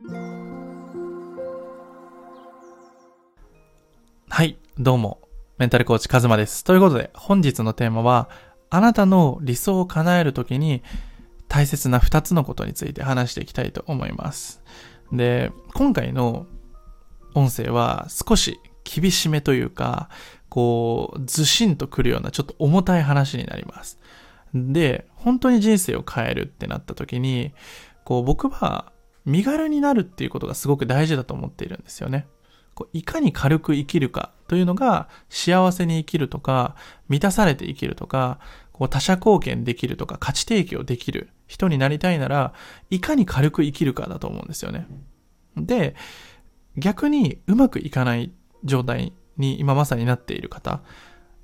はい、どうも、メンタルコーチカズマです。ということで、本日のテーマは、あなたの理想を叶えるときに大切な2つのことについて話していきたいと思います。で、今回の音声は少し厳しめというか、こう、ずしんとくるようなちょっと重たい話になります。で、本当に人生を変えるってなった時に、こう、僕は身軽になるっていうことがすごく大事だと思っているんですよね。こういかに軽く生きるかというのが幸せに生きるとか、満たされて生きるとか、こう他者貢献できるとか価値提供できる人になりたいなら、いかに軽く生きるかだと思うんですよね。で、逆にうまくいかない状態に今まさになっている方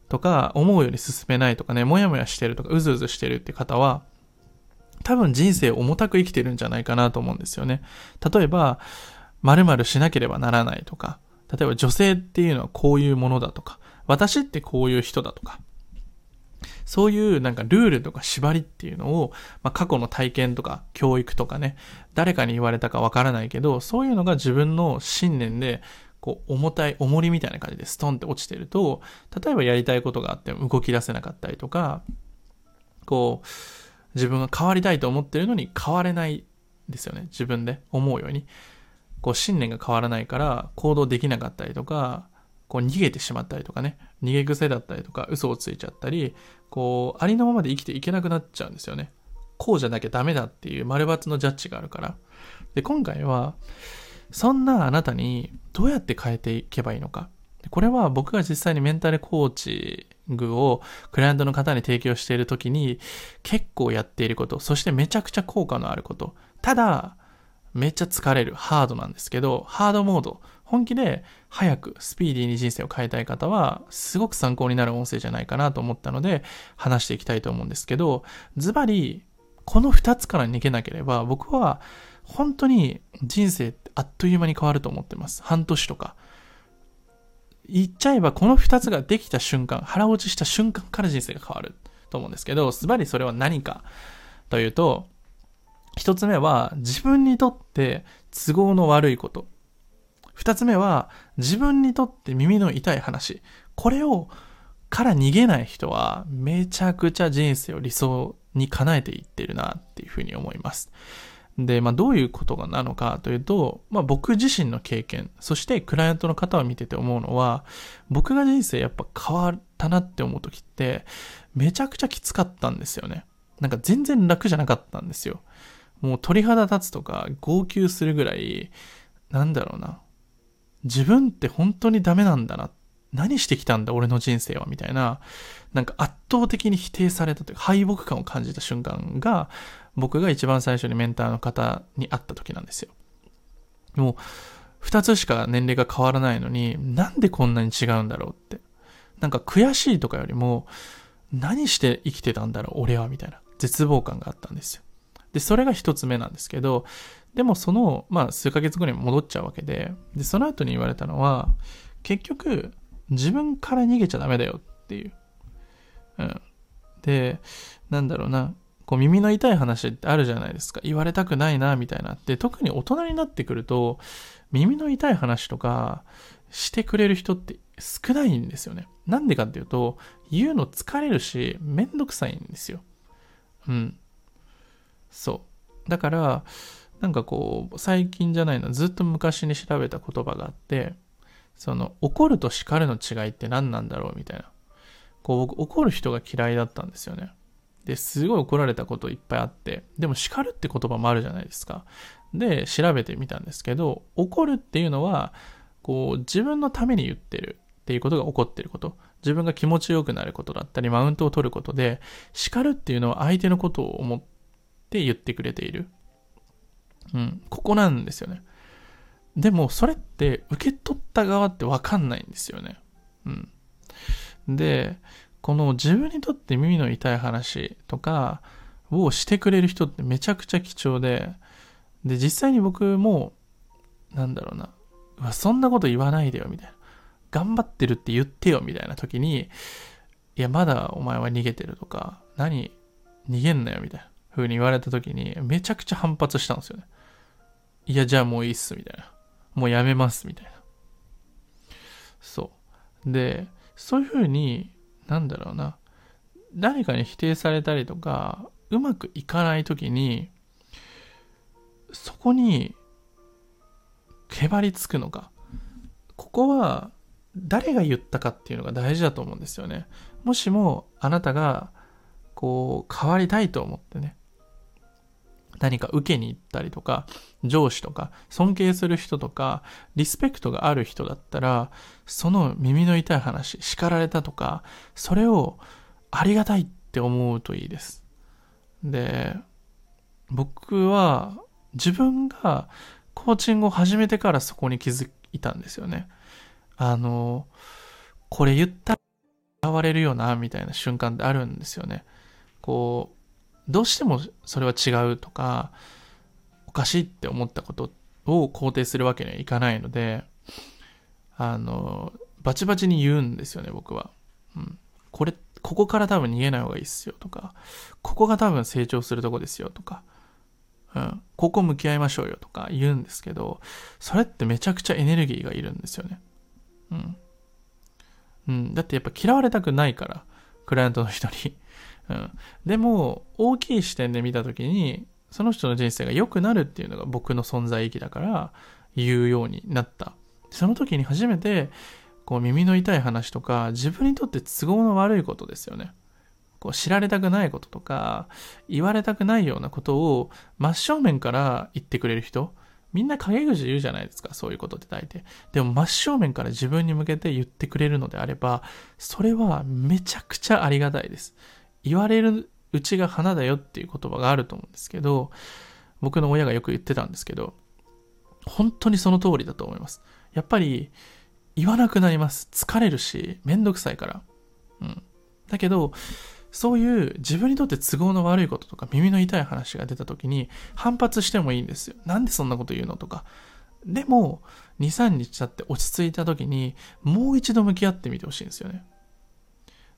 とか、思うように進めないとかね、もやもやしてるとか、うずうずしてるって方は、多分人生重たく生きてるんじゃないかなと思うんですよね。例えば、〇〇しなければならないとか、例えば女性っていうのはこういうものだとか、私ってこういう人だとか、そういうなんかルールとか縛りっていうのを、まあ、過去の体験とか教育とかね、誰かに言われたかわからないけど、そういうのが自分の信念で、こう重たい、重りみたいな感じでストンって落ちてると、例えばやりたいことがあっても動き出せなかったりとか、こう、自分が変わりたいと思ってるのに変われないですよね。自分で思うように。こう信念が変わらないから行動できなかったりとか、こう逃げてしまったりとかね、逃げ癖だったりとか、嘘をついちゃったり、こう、ありのままで生きていけなくなっちゃうんですよね。こうじゃなきゃダメだっていう丸抜のジャッジがあるから。で、今回は、そんなあなたにどうやって変えていけばいいのか。これは僕が実際にメンタルコーチグをクライアントの方に提供している時に結構やっていること、そしてめちゃくちゃ効果のあること。ただ、めっちゃ疲れる、ハードなんですけど、ハードモード、本気で早くスピーディーに人生を変えたい方は、すごく参考になる音声じゃないかなと思ったので、話していきたいと思うんですけど、ズバリ、この二つから逃げなければ、僕は本当に人生ってあっという間に変わると思ってます。半年とか。言っちゃえば、この二つができた瞬間、腹落ちした瞬間から人生が変わると思うんですけど、ズバリそれは何かというと、一つ目は自分にとって都合の悪いこと。二つ目は自分にとって耳の痛い話。これをから逃げない人はめちゃくちゃ人生を理想に叶えていってるなっていうふうに思います。で、まあどういうことなのかというと、まあ僕自身の経験、そしてクライアントの方を見てて思うのは、僕が人生やっぱ変わったなって思う時って、めちゃくちゃきつかったんですよね。なんか全然楽じゃなかったんですよ。もう鳥肌立つとか号泣するぐらい、なんだろうな。自分って本当にダメなんだな。何してきたんだ俺の人生はみたいな、なんか圧倒的に否定されたというか敗北感を感じた瞬間が、僕が一番最初にメンターの方に会った時なんですよ。もう、二つしか年齢が変わらないのに、なんでこんなに違うんだろうって。なんか悔しいとかよりも、何して生きてたんだろう俺はみたいな絶望感があったんですよ。で、それが一つ目なんですけど、でもその、まあ数ヶ月後に戻っちゃうわけで、で、その後に言われたのは、結局、自分から逃げちゃダメだよっていう。うん。で、なんだろうな、こう耳の痛い話ってあるじゃないですか。言われたくないな、みたいな。で、特に大人になってくると、耳の痛い話とかしてくれる人って少ないんですよね。なんでかっていうと、言うの疲れるし、めんどくさいんですよ。うん。そう。だから、なんかこう、最近じゃないの、ずっと昔に調べた言葉があって、その、怒ると叱るの違いって何なんだろうみたいな。こう、僕、怒る人が嫌いだったんですよね。で、すごい怒られたこといっぱいあって、でも叱るって言葉もあるじゃないですか。で、調べてみたんですけど、怒るっていうのは、こう、自分のために言ってるっていうことが起こってること。自分が気持ちよくなることだったり、マウントを取ることで、叱るっていうのは相手のことを思って言ってくれている。うん、ここなんですよね。でも、それって受け取った側ってわかんないんですよね。うん。で、この自分にとって耳の痛い話とかをしてくれる人ってめちゃくちゃ貴重で、で、実際に僕も、なんだろうな、うわ、そんなこと言わないでよ、みたいな。頑張ってるって言ってよ、みたいな時に、いや、まだお前は逃げてるとか、何、逃げんなよ、みたいな。風に言われた時に、めちゃくちゃ反発したんですよね。いや、じゃあもういいっす、みたいな。もうやめます、みたいな。そう。で、そういうふうに、なんだろうな。誰かに否定されたりとか、うまくいかない時に、そこに、けばりつくのか。ここは、誰が言ったかっていうのが大事だと思うんですよね。もしも、あなたが、こう、変わりたいと思ってね、何か受けに行ったりとか、上司とか、尊敬する人とか、リスペクトがある人だったら、その耳の痛い話、叱られたとか、それをありがたいって思うといいです。で、僕は自分がコーチングを始めてからそこに気づいたんですよね。あの、これ言ったら笑われるよな、みたいな瞬間ってあるんですよね。こう、どうしてもそれは違うとか、おかしいって思ったことを肯定するわけにはいかないので、あの、バチバチに言うんですよね、僕は。うん。これ、ここから多分逃げない方がいいっすよとか、ここが多分成長するとこですよとか、うん、ここ向き合いましょうよとか言うんですけど、それってめちゃくちゃエネルギーがいるんですよね。うん。うん、だってやっぱ嫌われたくないから、クライアントの人に。うん。でも、大きい視点で見たときに、その人の人生が良くなるっていうのが僕の存在意義だから、言うようになった。その時に初めて、こう耳の痛い話とか、自分にとって都合の悪いことですよね。こう知られたくないこととか、言われたくないようなことを真正面から言ってくれる人、みんな陰口言うじゃないですか、そういうことって大抵。でも真正面から自分に向けて言ってくれるのであれば、それはめちゃくちゃありがたいです。言われるうちが花だよっていう言葉があると思うんですけど、僕の親がよく言ってたんですけど、本当にその通りだと思います。やっぱり言わなくなります。疲れるし、めんどくさいから。うん。だけど、そういう自分にとって都合の悪いこととか耳の痛い話が出た時に反発してもいいんですよ。なんでそんなこと言うのとか。でも、2、3日経って落ち着いた時にもう一度向き合ってみてほしいんですよね。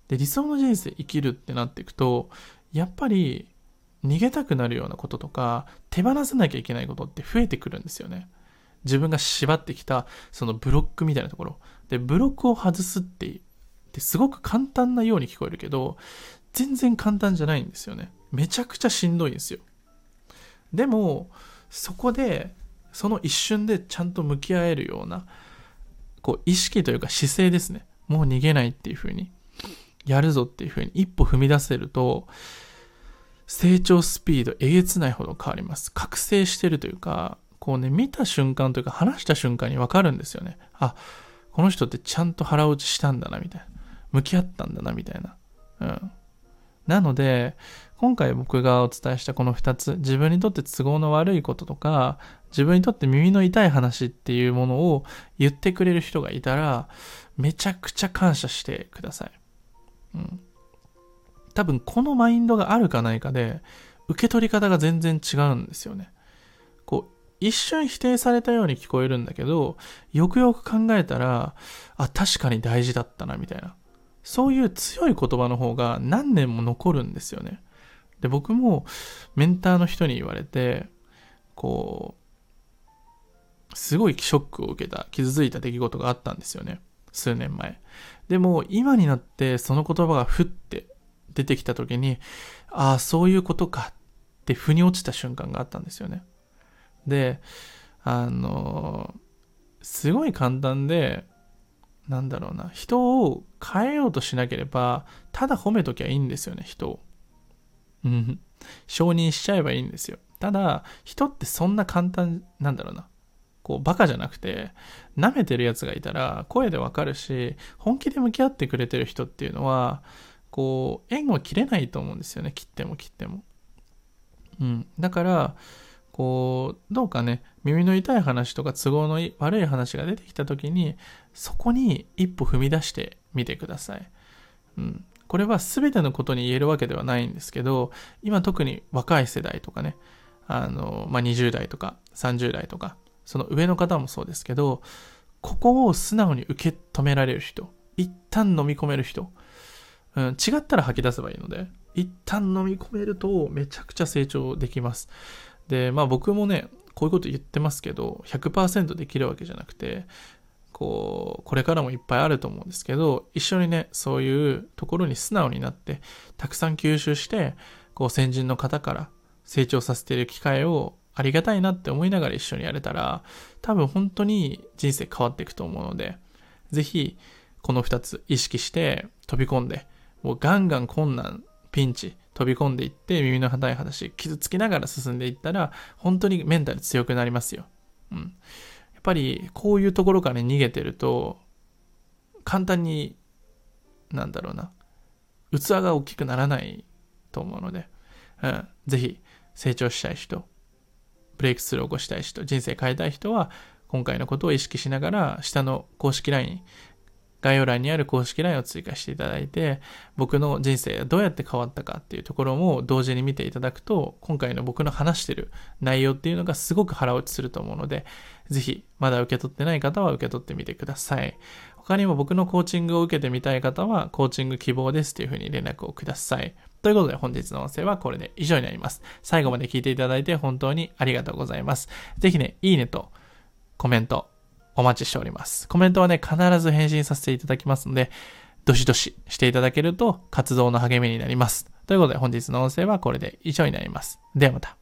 で、理想の人生生きるってなっていくと、やっぱり逃げたくなるようなこととか、手放さなきゃいけないことって増えてくるんですよね。自分が縛ってきた、そのブロックみたいなところ。で、ブロックを外すってってすごく簡単なように聞こえるけど、全然簡単じゃないんですよね。めちゃくちゃしんどいんですよ。でも、そこで、その一瞬でちゃんと向き合えるような、こう、意識というか姿勢ですね。もう逃げないっていう風にやるぞっていうふうに一歩踏み出せると、成長スピードえげつないほど変わります。覚醒してるというか、こうね、見た瞬間というか話した瞬間にわかるんですよね。あ、この人ってちゃんと腹落ちしたんだな、みたいな。向き合ったんだな、みたいな。うん。なので、今回僕がお伝えしたこの2つ、自分にとって都合の悪いこととか、自分にとって耳の痛い話っていうものを言ってくれる人がいたら、めちゃくちゃ感謝してください。多分このマインドがあるかないかで、受け取り方が全然違うんですよね。こう、一瞬否定されたように聞こえるんだけど、よくよく考えたら、あ、確かに大事だったな、みたいな。そういう強い言葉の方が何年も残るんですよね。で、僕もメンターの人に言われて、こう、すごいショックを受けた、傷ついた出来事があったんですよね。数年前。でも今になってその言葉がふって出てきた時に、ああ、そういうことかって腑に落ちた瞬間があったんですよね。で、あの、すごい簡単で、なんだろうな、人を変えようとしなければ、ただ褒めときゃいいんですよね、人を。うん。承認しちゃえばいいんですよ。ただ、人ってそんな簡単なんだろうな。こう、バカじゃなくて、舐めてるやつがいたら、声でわかるし、本気で向き合ってくれてる人っていうのは、こう、縁を切れないと思うんですよね、切っても切っても。うん。だから、こう、どうかね、耳の痛い話とか都合の悪い話が出てきた時に、そこに一歩踏み出してみてください。うん。これは全てのことに言えるわけではないんですけど、今特に若い世代とかね、あの、まあ、20代とか30代とか、その上の方もそうですけど、ここを素直に受け止められる人、一旦飲み込める人、うん、違ったら吐き出せばいいので、一旦飲み込めるとめちゃくちゃ成長できます。で、まあ僕もね、こういうこと言ってますけど、100%できるわけじゃなくて、こう、これからもいっぱいあると思うんですけど、一緒にね、そういうところに素直になって、たくさん吸収して、こう、先人の方から成長させている機会をありがたいなって思いながら一緒にやれたら、多分本当に人生変わっていくと思うので、ぜひ、この二つ意識して飛び込んで、もうガンガン困難、ピンチ、飛び込んでいって耳の硬い話、傷つきながら進んでいったら、本当にメンタル強くなりますよ。うん。やっぱりこういうところから逃げてると簡単になんだろうな器が大きくならないと思うので、うん、ぜひ成長したい人ブレイクスルーを起こしたい人人生変えたい人は今回のことを意識しながら下の公式 LINE 概要欄にある公式 LINE を追加していただいて、僕の人生がどうやって変わったかっていうところも同時に見ていただくと、今回の僕の話してる内容っていうのがすごく腹落ちすると思うので、ぜひまだ受け取ってない方は受け取ってみてください。他にも僕のコーチングを受けてみたい方は、コーチング希望ですというふうに連絡をください。ということで本日の音声はこれで以上になります。最後まで聞いていただいて本当にありがとうございます。ぜひね、いいねとコメントお待ちしております。コメントはね、必ず返信させていただきますので、どしどししていただけると活動の励みになります。ということで本日の音声はこれで以上になります。ではまた。